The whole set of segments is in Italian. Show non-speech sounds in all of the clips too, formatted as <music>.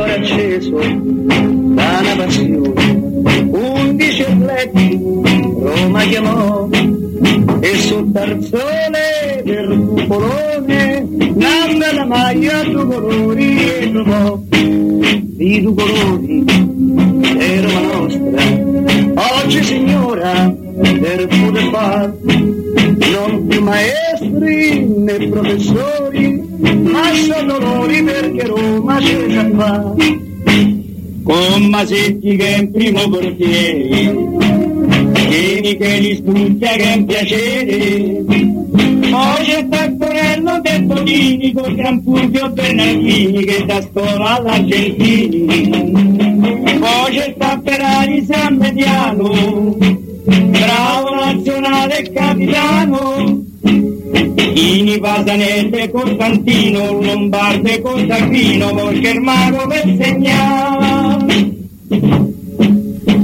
cuore acceso da una passione. Undici atleti Roma chiamò e sul tarzone del cupolone nanda la maglia due colori e trovò i due colori è Roma nostra. Oggi signora per poter far non più maestri né professori, ma sono loro perché Roma c'è già fa. Con Masetti che è in primo portiere, Vieni che li studia che è un piacere. Poi c'è Taccorello del Bonini con Gran Fulvio Bernardini che da scuola all'Argentini. Poi c'è Tapperari San Mediano, bravo nazionale capitano. Ini Pasanelle Costantino, Lombarde Costantino, Volchermano per segnare.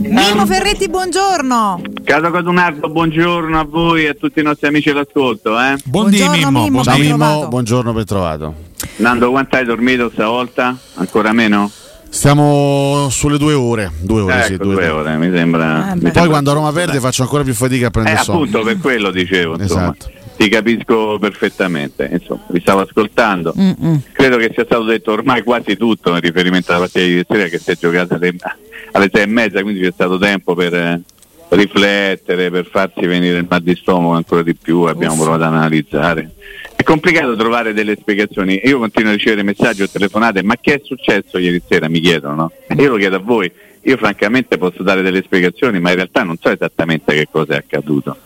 Mimo Ferretti, buongiorno. Caso Codunardo, buongiorno a voi e a tutti i nostri amici all'ascolto. Eh? Buongiorno, Mimmo, Mimmo, Mimmo, buongiorno, ben trovato. Nando, quanto hai dormito stavolta? Ancora meno? Stiamo sulle due ore. Due ore, sì, ecco, due due ore. ore, mi sembra. Eh, mi. Poi sembra quando Roma perde faccio ancora più fatica a Eh, prendere sonno. appunto per quello dicevo, insomma. Esatto. Ti capisco perfettamente, insomma, vi stavo ascoltando. Mm-mm. Credo che sia stato detto ormai quasi tutto in riferimento alla partita di ieri sera che si è giocata alle, alle sei e mezza, quindi c'è stato tempo per eh, riflettere, per farsi venire il mal di stomaco ancora di più, abbiamo Uff. provato ad analizzare. È complicato trovare delle spiegazioni. Io continuo a ricevere messaggi o telefonate, ma che è successo ieri sera? Mi chiedono, no? E Io lo chiedo a voi. Io francamente posso dare delle spiegazioni, ma in realtà non so esattamente che cosa è accaduto.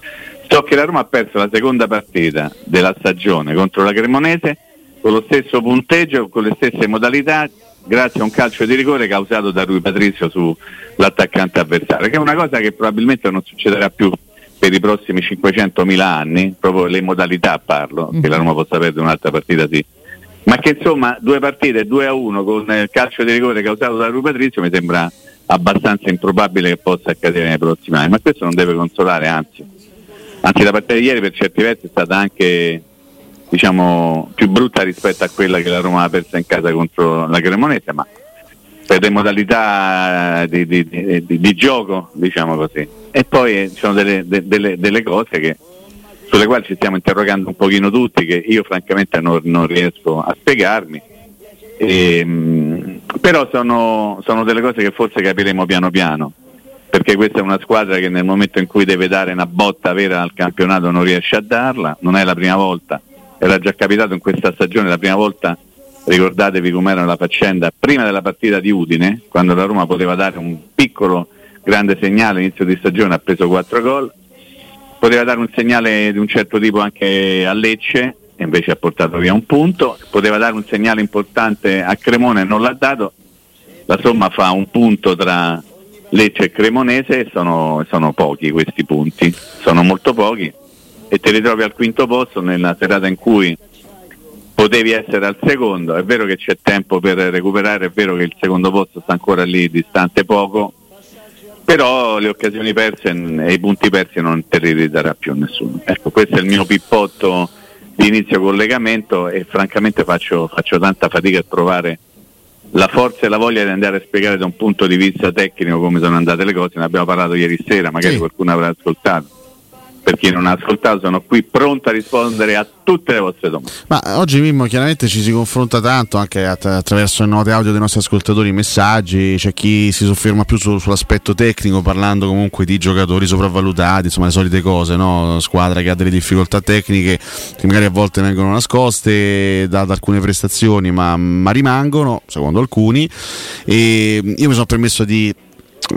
So che la Roma ha perso la seconda partita della stagione contro la Cremonese con lo stesso punteggio, con le stesse modalità, grazie a un calcio di rigore causato da Rui Patrizio sull'attaccante avversario, che è una cosa che probabilmente non succederà più per i prossimi 500.000 anni, proprio le modalità parlo, che la Roma possa perdere un'altra partita sì. Ma che insomma due partite 2 a 1 con il calcio di rigore causato da Rui Patrizio mi sembra abbastanza improbabile che possa accadere nei prossimi anni, ma questo non deve consolare, anzi anzi la partita di ieri per certi versi è stata anche diciamo più brutta rispetto a quella che la Roma ha persa in casa contro la Cremonese ma per le modalità di, di- di- di- gioco diciamo così. E poi eh, ci sono delle, de- delle- delle cose che, sulle quali ci stiamo interrogando un pochino tutti che io francamente non, non riesco a spiegarmi. Ehm, però sono, sono delle cose che forse capiremo piano piano perché questa è una squadra che nel momento in cui deve dare una botta vera al campionato non riesce a darla, non è la prima volta, era già capitato in questa stagione, la prima volta ricordatevi com'era la faccenda prima della partita di Udine, quando la Roma poteva dare un piccolo grande segnale inizio di stagione, ha preso 4 gol, poteva dare un segnale di un certo tipo anche a Lecce invece ha portato via un punto, poteva dare un segnale importante a Cremone non l'ha dato, la somma fa un punto tra Lecce e Cremonese sono, sono pochi questi punti, sono molto pochi. E ti ritrovi al quinto posto nella serata in cui potevi essere al secondo, è vero che c'è tempo per recuperare, è vero che il secondo posto sta ancora lì distante poco, però le occasioni perse e i punti persi non te li ridarà più nessuno. Ecco, questo è il mio pippotto di inizio collegamento e francamente faccio, faccio tanta fatica a trovare la forza e la voglia di andare a spiegare da un punto di vista tecnico come sono andate le cose, ne abbiamo parlato ieri sera, magari Sì. qualcuno avrà ascoltato. Per chi non ha ascoltato sono qui pronto a rispondere a tutte le vostre domande. Ma oggi Mimmo chiaramente ci si confronta tanto anche att- attraverso le note audio dei nostri ascoltatori, i messaggi, c'è chi si sofferma più su- sull'aspetto tecnico parlando comunque di giocatori sopravvalutati, insomma le solite cose, no? squadra che ha delle difficoltà tecniche che magari a volte vengono nascoste da, da alcune prestazioni ma, ma rimangono, secondo alcuni, e io mi sono permesso di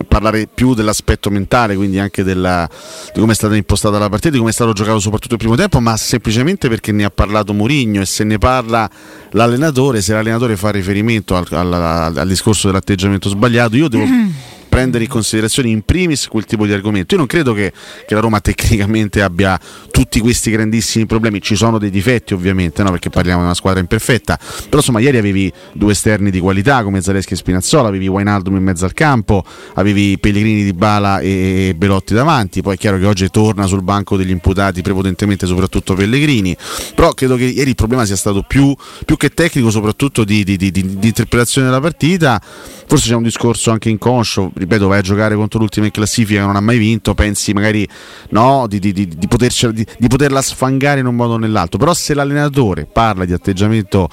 parlare più dell'aspetto mentale, quindi anche della, di come è stata impostata la partita, di come è stato giocato soprattutto il primo tempo, ma semplicemente perché ne ha parlato Mourinho e se ne parla l'allenatore, se l'allenatore fa riferimento al, al- al discorso dell'atteggiamento sbagliato, io devo <clears throat> prendere in considerazione in primis quel tipo di argomento. Io non credo che, che la Roma tecnicamente abbia tutti questi grandissimi problemi, ci sono dei difetti ovviamente, no? perché parliamo di una squadra imperfetta, però insomma ieri avevi due esterni di qualità come Zaleschi e Spinazzola, avevi Wainaldum in mezzo al campo, avevi Pellegrini di Bala e Belotti davanti, poi è chiaro che oggi torna sul banco degli imputati prepotentemente soprattutto Pellegrini, però credo che ieri il problema sia stato più, più che tecnico soprattutto di, di, di, di interpretazione della partita, forse c'è un discorso anche inconscio, ripeto vai a giocare contro l'ultima in classifica che non ha mai vinto, pensi magari no, di, poterci, di poterla sfangare in un modo o nell'altro, però se l'allenatore parla di atteggiamento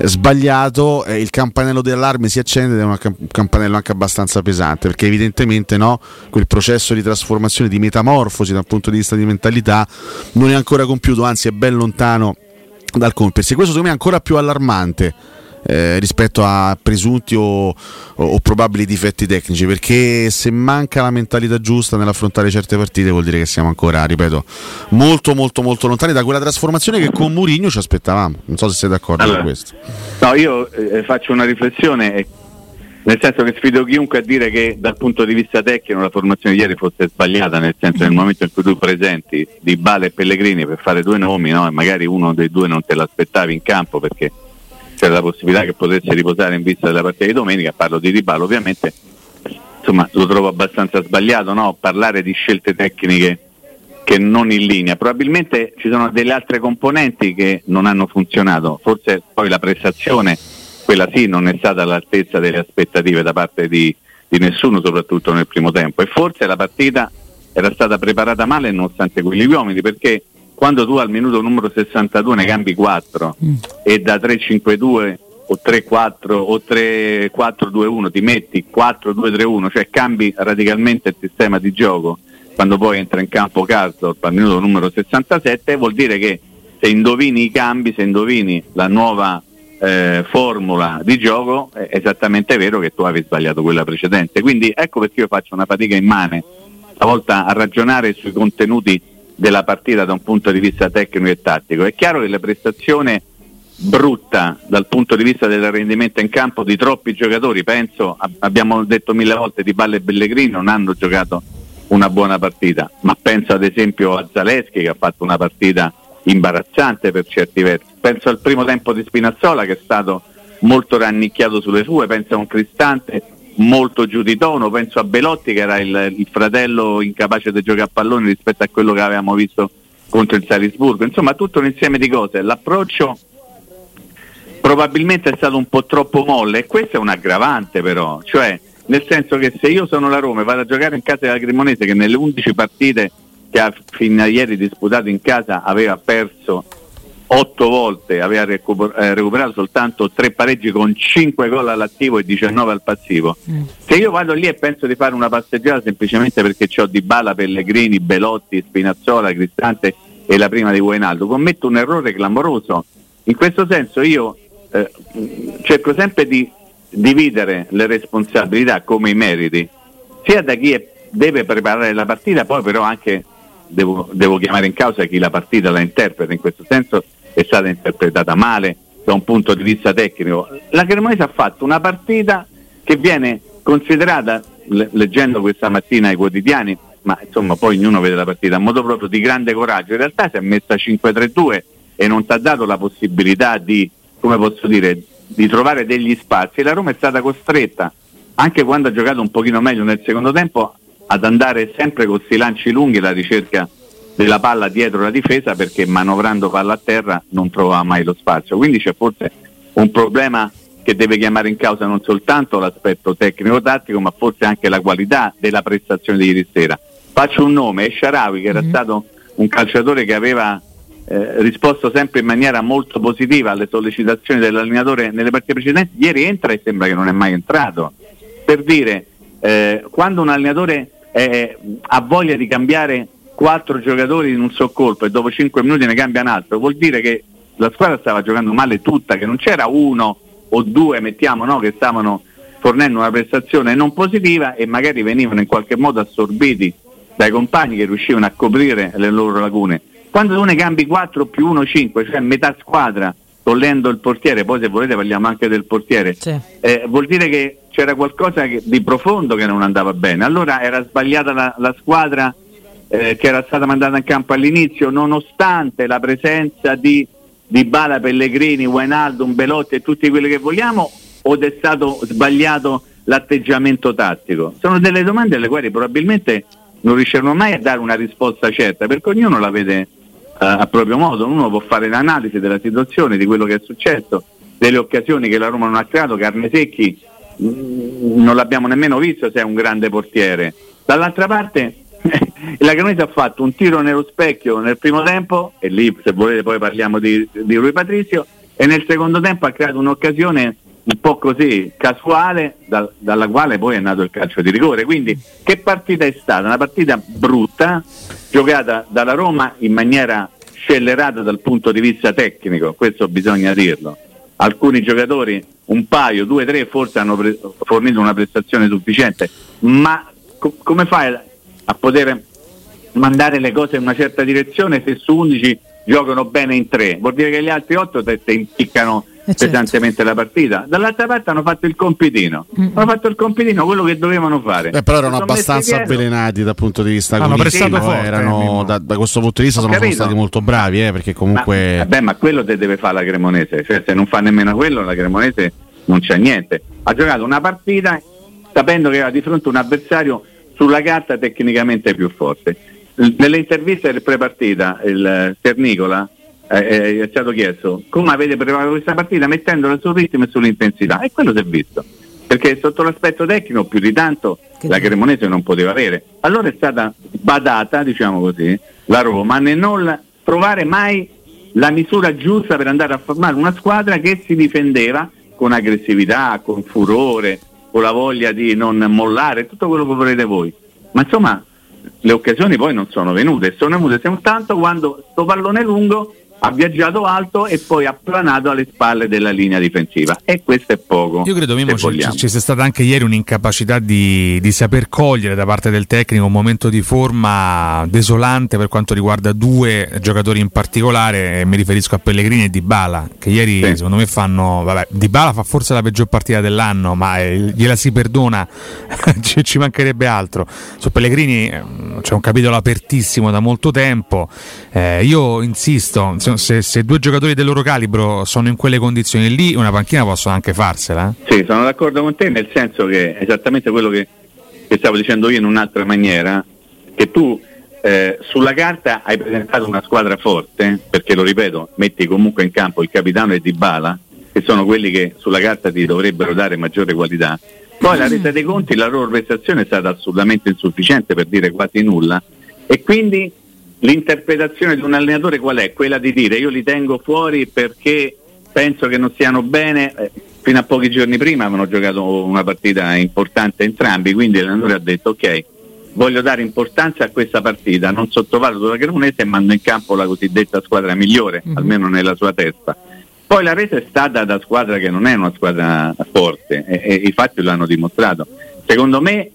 sbagliato, eh, il campanello d'allarme si accende ed è un campanello anche abbastanza pesante, perché evidentemente no, quel processo di trasformazione, di metamorfosi dal punto di vista di mentalità non è ancora compiuto, anzi è ben lontano dal compiersi. Questo secondo me è ancora più allarmante eh, rispetto a presunti o, o, o, probabili difetti tecnici perché se manca la mentalità giusta nell'affrontare certe partite vuol dire che siamo ancora, ripeto, molto molto molto lontani da quella trasformazione che con Mourinho ci aspettavamo. Non so se siete d'accordo allora, con questo. No, io eh, faccio una riflessione nel senso che sfido chiunque a dire che dal punto di vista tecnico la formazione di ieri fosse sbagliata, nel senso nel momento in cui tu presenti Di Bale e Pellegrini per fare due nomi, no? e magari uno dei due non te l'aspettavi in campo perché c'era la possibilità che potesse riposare in vista della partita di domenica, parlo di Ribalo ovviamente, insomma lo trovo abbastanza sbagliato no? parlare di scelte tecniche che non in linea, probabilmente ci sono delle altre componenti che non hanno funzionato, forse poi la prestazione, quella sì, non è stata all'altezza delle aspettative da parte di, di nessuno, soprattutto nel primo tempo, e forse la partita era stata preparata male nonostante quegli uomini, perché quando tu al minuto numero 62 ne cambi 4 mm. e da 3-5-2 o 3-4 o 3-4-2-1 ti metti 4-2-3-1, cioè cambi radicalmente il sistema di gioco, quando poi entra in campo Karsdorp al minuto numero 67, vuol dire che se indovini i cambi, se indovini la nuova eh, formula di gioco, è esattamente vero che tu avevi sbagliato quella precedente. Quindi ecco perché io faccio una fatica immane, stavolta a ragionare sui contenuti della partita da un punto di vista tecnico e tattico. È chiaro che la prestazione brutta dal punto di vista del rendimento in campo di troppi giocatori, penso, abbiamo detto mille volte di Balle e Pellegrini non hanno giocato una buona partita, ma penso ad esempio a Zaleschi che ha fatto una partita imbarazzante per certi versi, penso al primo tempo di Spinazzola che è stato molto rannicchiato sulle sue, penso a un Cristante molto giù di tono, penso a Belotti che era il, il fratello incapace di giocare a pallone rispetto a quello che avevamo visto contro il Salisburgo, insomma tutto un insieme di cose, l'approccio probabilmente è stato un po' troppo molle e questo è un aggravante però, cioè nel senso che se io sono la Roma e vado a giocare in casa della Cremonese che nelle 11 partite che ha fino a ieri disputato in casa aveva perso otto volte aveva eh, recuperato soltanto tre pareggi con 5 gol all'attivo e 19 al passivo. Mm. Se io vado lì e penso di fare una passeggiata semplicemente perché ho Di Bala, Pellegrini, Belotti, Spinazzola, Cristante e la prima di Buenaldo, commetto un errore clamoroso. In questo senso io eh, cerco sempre di dividere le responsabilità come i meriti, sia da chi è, deve preparare la partita, poi però anche devo, devo chiamare in causa chi la partita la interpreta. In questo senso è stata interpretata male da un punto di vista tecnico. La Cremonese ha fatto una partita che viene considerata, le- leggendo questa mattina i quotidiani, ma insomma poi ognuno vede la partita a modo proprio di grande coraggio, in realtà si è messa 5-3-2 e non ti ha dato la possibilità di, come posso dire, di trovare degli spazi. La Roma è stata costretta, anche quando ha giocato un pochino meglio nel secondo tempo, ad andare sempre con questi lanci lunghi alla ricerca della palla dietro la difesa perché manovrando palla a terra non trova mai lo spazio. Quindi c'è forse un problema che deve chiamare in causa non soltanto l'aspetto tecnico-tattico, ma forse anche la qualità della prestazione di ieri sera. Faccio un nome, Esharawi, che era mm-hmm. stato un calciatore che aveva eh, risposto sempre in maniera molto positiva alle sollecitazioni dell'allenatore nelle partite precedenti, ieri entra e sembra che non è mai entrato. Per dire, eh, quando un allenatore eh, ha voglia di cambiare quattro giocatori in un soccolpo e dopo cinque minuti ne cambia un altro, vuol dire che la squadra stava giocando male tutta, che non c'era uno o due, mettiamo, no, che stavano fornendo una prestazione non positiva e magari venivano in qualche modo assorbiti dai compagni che riuscivano a coprire le loro lacune. Quando tu ne cambi 4 più 1 5, cioè metà squadra, togliendo il portiere, poi se volete parliamo anche del portiere, Sì. eh, vuol dire che c'era qualcosa che- di profondo che non andava bene. Allora era sbagliata la, la squadra eh, che era stata mandata in campo all'inizio, nonostante la presenza di, di Bala, Pellegrini, Wijnaldum, Belotti e tutti quelli che vogliamo, o è stato sbagliato l'atteggiamento tattico? Sono delle domande alle quali probabilmente non riusciranno mai a dare una risposta certa, perché ognuno la vede eh, a proprio modo, uno può fare l'analisi della situazione, di quello che è successo, delle occasioni che la Roma non ha creato, Carnesecchi mm, non l'abbiamo nemmeno visto se è un grande portiere. Dall'altra parte la Cremonese ha fatto un tiro nello specchio nel primo tempo, e lì se volete poi parliamo di, di Rui Patrizio, e nel secondo tempo ha creato un'occasione un po' così casuale dal- dalla quale poi è nato il calcio di rigore. Quindi che partita è stata? Una partita brutta, giocata dalla Roma in maniera scellerata dal punto di vista tecnico, questo bisogna dirlo. Alcuni giocatori, un paio, due, tre, forse hanno pre- fornito una prestazione sufficiente, ma co- come fai a poter mandare le cose in una certa direzione se su 11 giocano bene in tre? Vuol dire che gli altri 8 te, te impiccano Eh, certo. pesantemente la partita. Dall'altra parte hanno fatto il compitino, hanno fatto il compitino, quello che dovevano fare. Eh, però erano abbastanza avvelenati dal punto di vista Hanno prestato eh, forte, erano, da, da questo punto di vista Ho sono, sono stati molto bravi eh, perché comunque Ma, vabbè, ma quello te deve fare la Cremonese, cioè se non fa nemmeno quello la Cremonese non c'è niente. Ha giocato una partita sapendo che aveva di fronte un avversario sulla carta tecnicamente più forte. Nelle interviste del prepartita il Ternicola eh, eh, è stato chiesto come avete preparato questa partita mettendola sul ritmo e sull'intensità e quello si è visto. Perché sotto l'aspetto tecnico più di tanto Che la. Cremonese non poteva avere. Allora è stata badata, diciamo così, la Roma nel non trovare mai la misura giusta per andare a formare una squadra che si difendeva con aggressività, con furore, con la voglia di non mollare, tutto quello che volete voi. Ma insomma, le occasioni poi non sono venute, sono venute soltanto quando sto pallone lungo ha viaggiato alto e poi ha planato alle spalle della linea difensiva e questo è poco. Io credo Mimmo se ci, ci- ci sia stata anche ieri un'incapacità di, di saper cogliere da parte del tecnico un momento di forma desolante per quanto riguarda due giocatori in particolare, mi riferisco a Pellegrini e Dybala, che ieri Sì. secondo me fanno, vabbè, Dybala fa forse la peggior partita dell'anno, ma eh, gliela si perdona, <laughs> ci, ci mancherebbe altro. Su Pellegrini eh, c'è un capitolo apertissimo da molto tempo, Eh, io insisto, se, se- se due giocatori del loro calibro sono in quelle condizioni lì, una panchina possono anche farsela. eh. Sì, sono d'accordo con te nel senso che è esattamente quello che, che stavo dicendo io in un'altra maniera, che tu eh, sulla carta hai presentato una squadra forte, perché lo ripeto, metti comunque in campo il capitano e Dybala, che sono quelli che sulla carta ti dovrebbero dare maggiore qualità. Poi la resa dei conti, la loro prestazione è stata assolutamente insufficiente per dire quasi nulla e quindi l'interpretazione di un allenatore qual è? Quella di dire io li tengo fuori perché penso che non stiano bene. Eh, fino a pochi giorni prima avevano giocato una partita importante entrambi, quindi l'allenatore ha detto ok, voglio dare importanza a questa partita, non sottovaluto la Cremonese e mando in campo la cosiddetta squadra migliore, almeno nella sua testa. Poi la resa è stata da squadra che non è una squadra forte e, e i fatti lo hanno dimostrato. Secondo me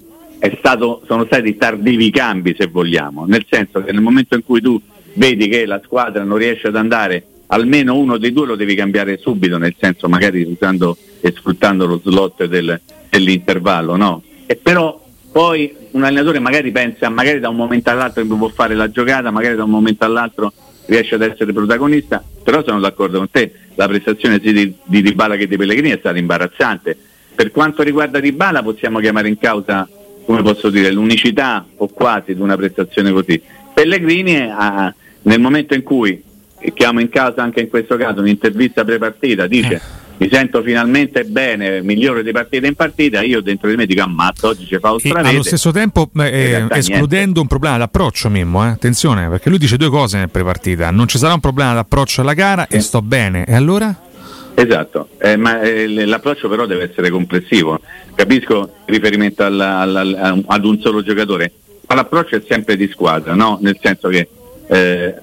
stato, sono stati tardivi i cambi se vogliamo, nel senso che nel momento in cui tu vedi che la squadra non riesce ad andare, almeno uno dei due lo devi cambiare subito, nel senso magari usando e sfruttando lo slot del- dell'intervallo, no? E però poi un allenatore magari pensa, magari da un momento all'altro può fare la giocata, magari da un momento all'altro riesce ad essere protagonista, però sono d'accordo con te, la prestazione sia di, di Dybala che di Pellegrini è stata imbarazzante. Per quanto riguarda Dybala possiamo chiamare in causa, come posso dire, l'unicità o quasi di una prestazione così. Pellegrini ha- nel momento in cui, e chiamo in causa anche in questo caso un'intervista prepartita, dice mi sento finalmente bene, migliore di partita in partita, io dentro di me dico ammazzo, oggi ci fa un E allo stesso tempo eh, escludendo niente. un problema d'approccio Mimmo, eh. attenzione perché lui dice due cose nel prepartita non ci sarà un problema d'approccio alla gara e Sì. sto bene e allora? Esatto, eh, ma eh, l'approccio però deve essere complessivo. Capisco il riferimento alla- alla- ad un solo giocatore, ma l'approccio è sempre di squadra, no? Nel senso che eh,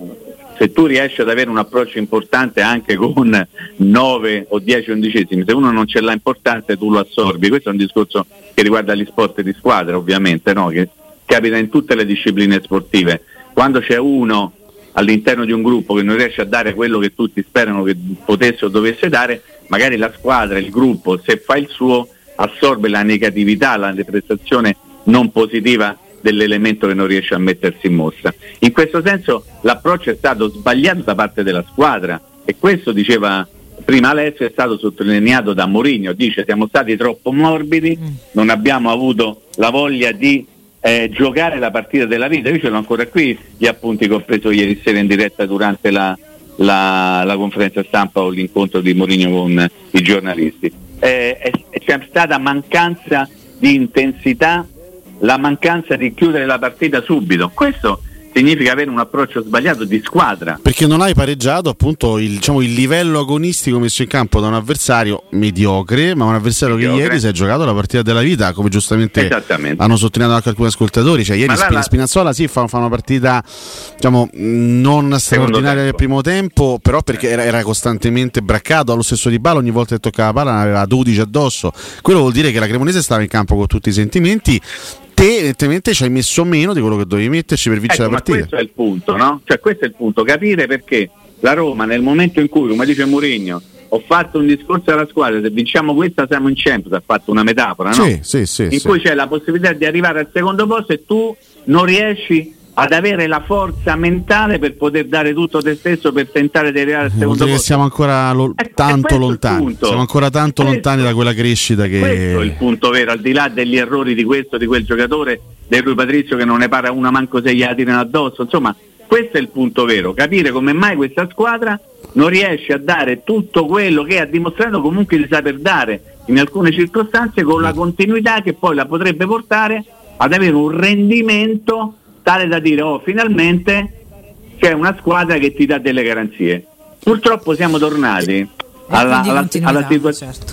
se tu riesci ad avere un approccio importante anche con 9 o 10 undicesimi, se uno non ce l'ha importante tu lo assorbi. Questo è un discorso che riguarda gli sport di squadra, ovviamente, no? che capita in tutte le discipline sportive. Quando c'è uno all'interno di un gruppo che non riesce a dare quello che tutti sperano che potesse o dovesse dare, magari la squadra, il gruppo, se fa il suo, assorbe la negatività, la prestazione non positiva dell'elemento che non riesce a mettersi in mostra. In questo senso l'approccio è stato sbagliato da parte della squadra e questo diceva prima Alessio è stato sottolineato da Mourinho, dice siamo stati troppo morbidi, non abbiamo avuto la voglia di eh, giocare la partita della vita. Io ce l'ho ancora qui gli appunti che ho preso ieri sera in diretta durante la, la, la conferenza stampa o l'incontro di Mourinho con i giornalisti. Eh, c'è stata mancanza di intensità, la mancanza di chiudere la partita subito. Questo significa avere un approccio sbagliato di squadra. Perché non hai pareggiato appunto il, diciamo, il livello agonistico messo in campo da un avversario mediocre, ma un avversario mediocre. che ieri si è giocato la partita della vita, come giustamente hanno sottolineato anche alcuni ascoltatori. Cioè, ieri Spin- la... Spinazzola sì fa, fa, una partita diciamo, non straordinaria nel primo tempo, però perché era, era, costantemente braccato allo stesso di Bala, ogni volta che toccava la palla ne aveva 12 addosso. Quello vuol dire che la Cremonese stava in campo con tutti i sentimenti te evidentemente ci hai messo meno di quello che dovevi metterci per vincere ecco, la partita. questo è il punto, no? Cioè questo è il punto, capire perché la Roma nel momento in cui, come dice Mourinho, ho fatto un discorso alla squadra, se vinciamo questa siamo in Champions, ha fatto una metafora, no? Sì, sì, sì, in sì. cui c'è la possibilità di arrivare al secondo posto e tu non riesci ad avere la forza mentale per poter dare tutto te stesso per tentare di arrivare al secondo posto. siamo ancora lo- è, tanto lontani, siamo ancora tanto questo, lontani da quella crescita che Questo è il punto vero, al di là degli errori di questo di quel giocatore, di lui Patrizio che non ne para una manco se gli tirano addosso, insomma, questo è il punto vero, capire come mai questa squadra non riesce a dare tutto quello che ha dimostrato comunque di saper dare in alcune circostanze con la continuità che poi la potrebbe portare ad avere un rendimento tale da dire oh finalmente c'è una squadra che ti dà delle garanzie. Purtroppo siamo tornati alla, alla, alla situazione. Certo.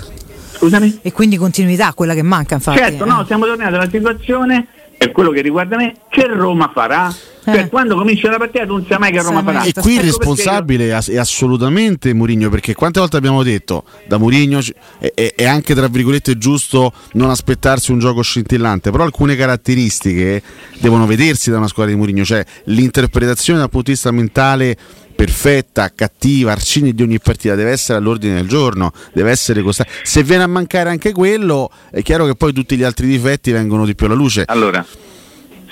Scusami? E quindi continuità, quella che manca infatti. Certo, no, siamo tornati alla situazione, è quello che riguarda me, che Roma farà cioè, eh. quando comincia la partita non sai mai che Roma farà. E qui il responsabile è assolutamente Murigno, perché quante volte abbiamo detto da Murigno è, è, anche tra virgolette giusto non aspettarsi un gioco scintillante, però alcune caratteristiche devono vedersi da una squadra di Murigno, cioè l'interpretazione dal punto di vista mentale perfetta, cattiva, arcini di ogni partita deve essere all'ordine del giorno, deve essere costante. Se viene a mancare anche quello, è chiaro che poi tutti gli altri difetti vengono di più alla luce. Allora,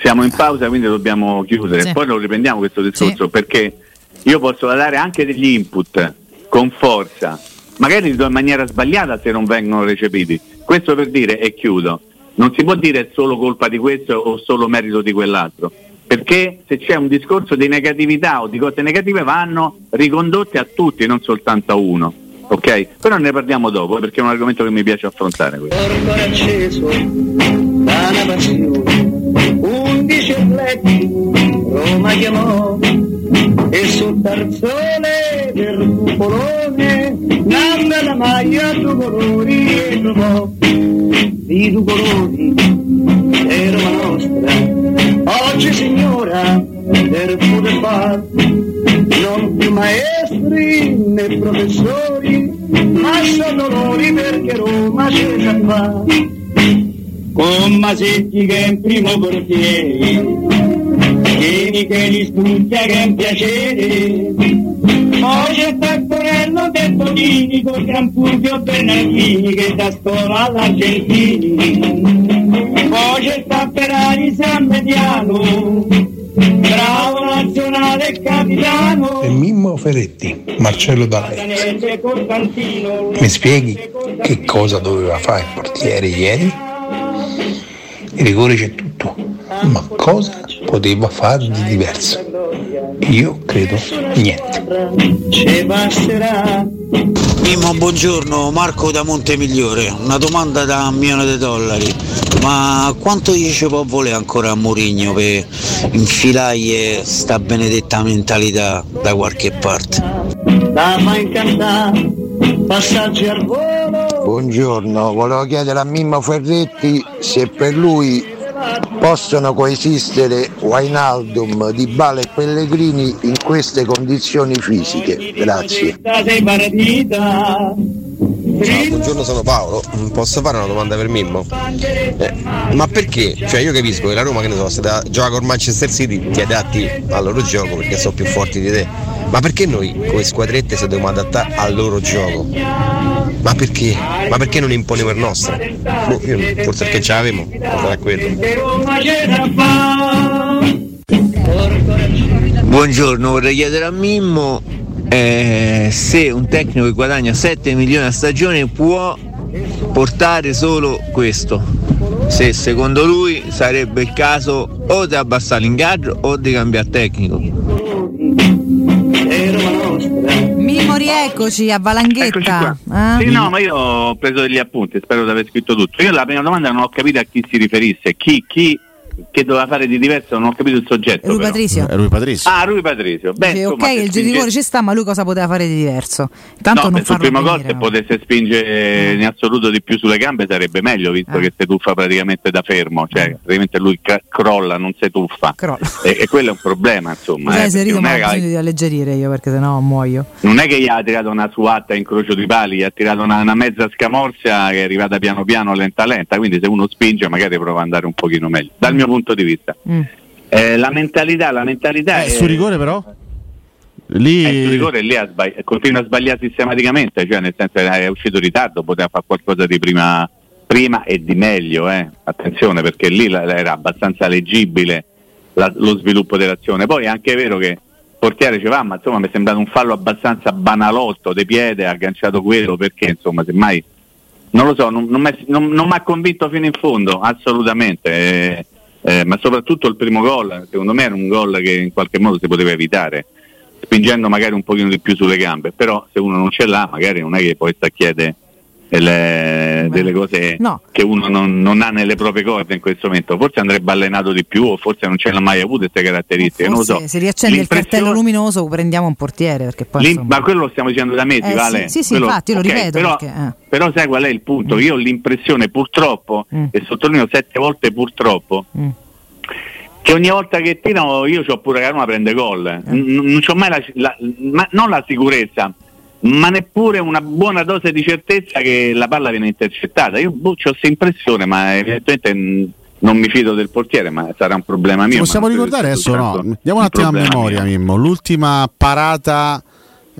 siamo in pausa, quindi dobbiamo chiudere. Sì. Poi lo riprendiamo questo discorso sì. perché io posso dare anche degli input con forza, magari in maniera sbagliata se non vengono recepiti. Questo per dire e chiudo. Non si può dire è solo colpa di questo o solo merito di quell'altro, perché se c'è un discorso di negatività o di cose negative vanno ricondotte a tutti, non soltanto a uno. Ok? Però ne parliamo dopo perché è un argomento che mi piace affrontare. Questo. Undici atleti Roma chiamò e sul tarzone del cupolone nanda la maglia due colori e trovò. Di due colori è Roma nostra. Oggi signora per poter far non più maestri né professori ma sono loro perché Roma c'è già fa con Masetti che è in primo portiere, Vieni che li studia che è un piacere, poi c'è Taccorello De Bonini con Gran Fulvio Bernardini che da scuola all'Argentini, poi c'è Tapperari San Mediano, bravo nazionale capitano. E Mimmo Ferretti, Marcello D'Alessio. Mi spieghi che cosa doveva fare il portiere ieri? Il rigore c'è tutto, ma cosa poteva fare di diverso? Io credo niente. Mimmo, buongiorno, Marco da Montemigliore. Una domanda da un milione di dollari. Ma quanto dice può volere ancora a Mourinho per infilare sta benedetta mentalità da qualche parte? Da mai incantare, passaggi al volo Buongiorno, volevo chiedere a Mimmo Ferretti se per lui possono coesistere Wainaldum, Dybala e Pellegrini in queste condizioni fisiche. Grazie. Ciao, buongiorno, sono Paolo. Posso fare una domanda per Mimmo? Eh, ma perché? Cioè io capisco che la Roma, che ne so, se da- gioca con Manchester City ti adatti al loro gioco perché sono più forti di te. Ma perché noi come squadrette se dobbiamo adattare al loro gioco? Ma perché? Ma perché non imponiamo il nostro? Boh, io forse perché ce l'avevamo, sarà quello. Buongiorno, vorrei chiedere a Mimmo eh, se un tecnico che guadagna 7 milioni a stagione può portare solo questo. Se secondo lui sarebbe il caso o di abbassare l'ingaggio o di cambiare tecnico. Mimo, rieccoci a Valanghetta. Eh? Sì, no, ma io ho preso degli appunti, spero di aver scritto tutto. Io la prima domanda non ho capito a chi si riferisse, chi, chi che doveva fare di diverso, non ho capito il soggetto. Rui. Patrizio. Rui Patrizio. Ah, Rui Patrizio. Beh, Dice, insomma, ok, il rigore ci sta, ma lui cosa poteva fare di diverso? Tanto no, non farlo primo gol venire, se potesse spingere in assoluto di più sulle gambe sarebbe meglio, visto Eh. che si tuffa praticamente da fermo, cioè praticamente lui ca- crolla, non si tuffa. E, e quello è un problema, insomma. Sai, eh, se rido, non, ma è ho bisogno di alleggerire io perché sennò muoio. non è che gli ha tirato una suatta a incrocio di pali, gli ha tirato una, una mezza scamorza che è arrivata piano piano, lenta lenta, quindi se uno spinge magari prova ad andare un pochino meglio, dal mio punto di vista. Mm. Eh, la mentalità, la mentalità Eh, è... su rigore però? Lì... Eh, sul rigore lì ha sbagli- continua a sbagliare sistematicamente, cioè nel senso che è uscito in ritardo, poteva fare qualcosa di prima, prima e di meglio, eh. attenzione perché lì la- era abbastanza leggibile la- lo sviluppo dell'azione. Poi è anche vero che il portiere ci va, ma insomma mi è sembrato un fallo abbastanza banalotto di piede, ha agganciato quello perché insomma semmai non lo so, non, non mi m'ha convinto fino in fondo, assolutamente. eh, eh, ma soprattutto il primo gol, secondo me era un gol che in qualche modo si poteva evitare, spingendo magari un pochino di più sulle gambe, però se uno non ce l'ha magari non è che poi sta a chiedere delle, delle cose No. che uno non, non ha nelle proprie corde in questo momento, forse andrebbe allenato di più o forse non ce l'ha mai avuto queste caratteristiche, non lo Forse so. se riaccende il cartello luminoso prendiamo un portiere perché poi insomma- ma quello lo stiamo dicendo da mesi, Eh, Vale? sì, sì, sì, Quello- infatti, io lo ok, ripeto Però, perché, eh. però sai qual è il punto? Io ho l'impressione, purtroppo, Mm. e sottolineo sette volte purtroppo, Mm. che ogni volta che tirano io ho pure che Roma prende gol. Eh. Non c'ho mai la, la- ma- non la sicurezza, ma neppure una buona dose di certezza che la palla viene intercettata. Io boh, ho questa impressione, ma evidentemente mh, non mi fido del portiere, ma sarà un problema mio. Possiamo ricordare adesso no? Andiamo un attimo a memoria, mio. Mimmo. L'ultima parata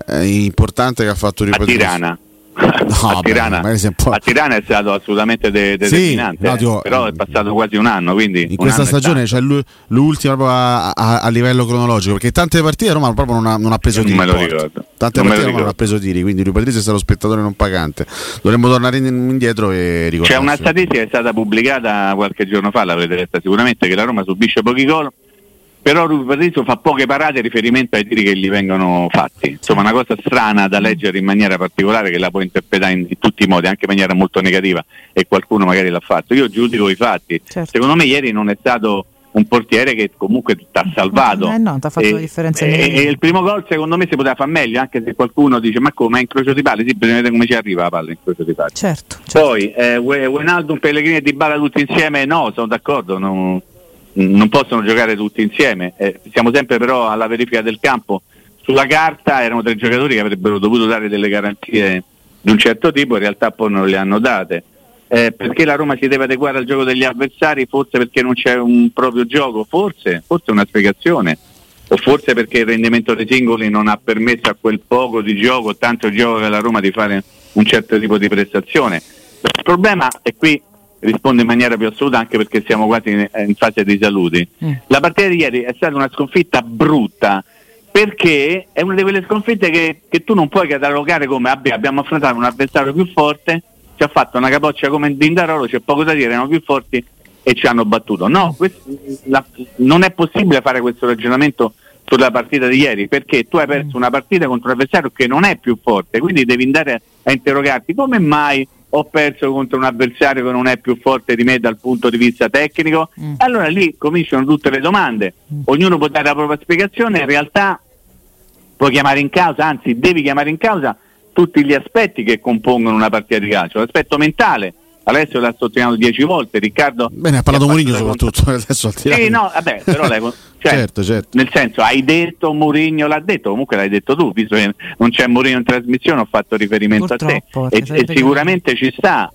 eh, importante che ha fatto A ripetere. Tirana. No, <laughs> a, Tirana, a Tirana è stato assolutamente de- Sì, determinante, no, eh, dico- però è passato quasi un anno. Quindi In questa stagione c'è l'u- l'ultima proprio a, a- a livello cronologico, perché tante partite Roma proprio non ha, non ha preso tiri. Tante Non partite Roma non ha preso tiri, quindi Rui Patrizio è stato spettatore non pagante. Dovremmo tornare in- indietro e ricordare. C'è una statistica che è stata pubblicata qualche giorno fa, l'avrete letta sicuramente, che la Roma subisce pochi gol, però Rui Patrizio fa poche parate in riferimento ai tiri che gli vengono fatti. Insomma, una cosa strana da leggere in maniera particolare che la può interpretare in, tutti i modi, anche in maniera molto negativa, e qualcuno magari l'ha fatto. Io giudico i fatti. Certo. Secondo me ieri non è stato un portiere che comunque ti ha salvato. Eh no, ti ha fatto E- la differenza e, e il primo gol secondo me si poteva fare meglio, anche se qualcuno dice ma come è incrocio di pali? Sì, bisogna vedere come ci arriva la palla in incrocio di pali. Certo. Poi eh, We- Wijnaldum, Pellegrini e Dybala tutti insieme? No, sono d'accordo, non, non possono giocare tutti insieme. Eh, siamo sempre però alla verifica del campo. Sulla carta erano tre giocatori che avrebbero dovuto dare delle garanzie di un certo tipo, in realtà poi non le hanno date. Eh, perché la Roma si deve adeguare al gioco degli avversari? Forse perché non c'è un proprio gioco? Forse, forse una spiegazione. O forse perché il rendimento dei singoli non ha permesso a quel poco di gioco, tanto gioco che la Roma di fare un certo tipo di prestazione. Il problema, e qui rispondo in maniera più assoluta anche perché siamo quasi in, in fase di saluti, la partita di ieri è stata una sconfitta brutta perché è una di quelle sconfitte che, che tu non puoi catalogare come "Vabbè, abbiamo affrontato un avversario più forte, ci ha fatto una capoccia come Dindarolo, c'è poco da dire, erano più forti e ci hanno battuto. No, quest- la- non è possibile fare questo ragionamento sulla partita di ieri perché tu hai perso una partita contro un avversario che non è più forte, quindi devi andare a interrogarti come mai ho perso contro un avversario che non è più forte di me dal punto di vista tecnico. Allora lì cominciano tutte le domande, ognuno può dare la propria spiegazione, in realtà puoi chiamare in causa, anzi devi chiamare in causa tutti gli aspetti che compongono una partita di calcio, l'aspetto mentale, Alessio l'ha sottolineato dieci volte, Riccardo... Bene, ha parlato Mourinho soprattutto, <laughs> adesso al Sì, no, vabbè, però lei, <laughs> cioè, Certo, certo. nel senso, hai detto Mourinho l'ha detto, comunque l'hai detto tu, visto che non c'è Mourinho in trasmissione, ho fatto riferimento a Purtroppo, te. perché E, e sicuramente ci sta.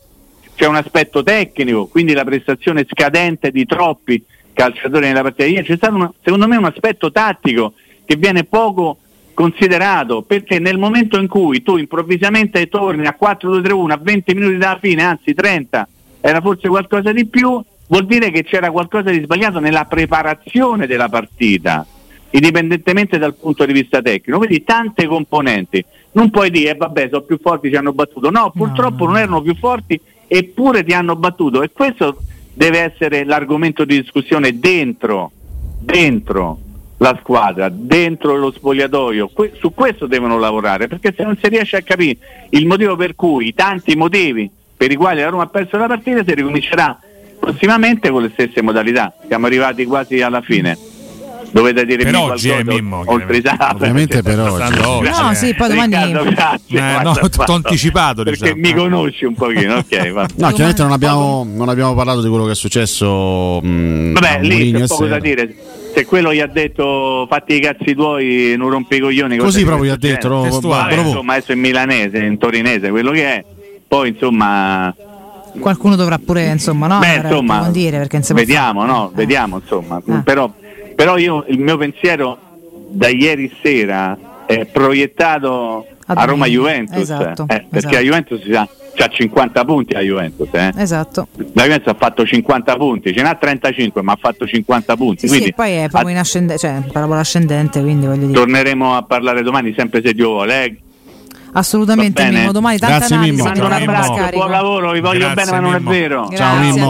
C'è un aspetto tecnico, quindi la prestazione scadente di troppi calciatori nella partita di ieri. C'è stato una- secondo me un aspetto tattico che viene poco considerato perché nel momento in cui tu improvvisamente torni a 4-2-3-1 a 20 minuti dalla fine, anzi 30, era forse qualcosa di più, vuol dire che c'era qualcosa di sbagliato nella preparazione della partita, indipendentemente dal punto di vista tecnico. Quindi tante componenti. Non puoi dire, "Eh, vabbè, sono più forti, ci hanno battuto. No, purtroppo non erano più forti, eppure ti hanno battuto. E questo deve essere l'argomento di discussione dentro, dentro la squadra, dentro lo spogliatoio. Que- su questo devono lavorare, perché se non si riesce a capire il motivo per cui, i tanti motivi per i quali la Roma ha perso la partita, si ricomincerà prossimamente con le stesse modalità. Siamo arrivati quasi alla fine. Dovete dire Per oggi, eh, Mimmo, oltre Ovviamente per oggi. No, eh. sì, poi domani- Riccardo, grazie, Eh, no, tutto anticipato, Perché diciamo. mi conosci un pochino, ok. va. <laughs> No, chiaramente non abbiamo, non abbiamo parlato di quello che è successo. mh, a Vabbè, lì Mourinho c'è poco da dire. Se quello gli ha detto fatti i cazzi tuoi, non rompi i coglioni. Così proprio gli ha detto, no. Vabbè, insomma, adesso è in milanese, in torinese, quello che è. Poi insomma, Qualcuno dovrà pure, insomma, no? beh, a insomma approfondire, perché si può vediamo, no? Eh. Vediamo, insomma. Ah. Però, però io il mio pensiero da ieri sera è proiettato A a Roma. Juventus. Esatto, eh, perché esatto. la Juventus ha, c'ha 50 punti a Juventus, eh. Esatto. La Juventus ha fatto 50 punti, ce n'ha 35, ma ha fatto 50 punti. Sì, sì, quindi e poi è proprio in ascendente, cioè parabola ascendente, quindi voglio dire. torneremo a parlare domani, sempre se Dio vuole. eh. Assolutamente. Mimmo, domani tanta Grazie, analisi Mimmo. abbraccio, scarico. buon lavoro, vi voglio Grazie, bene, ma non è Mimmo. vero. Grazie. Ciao Mimmo.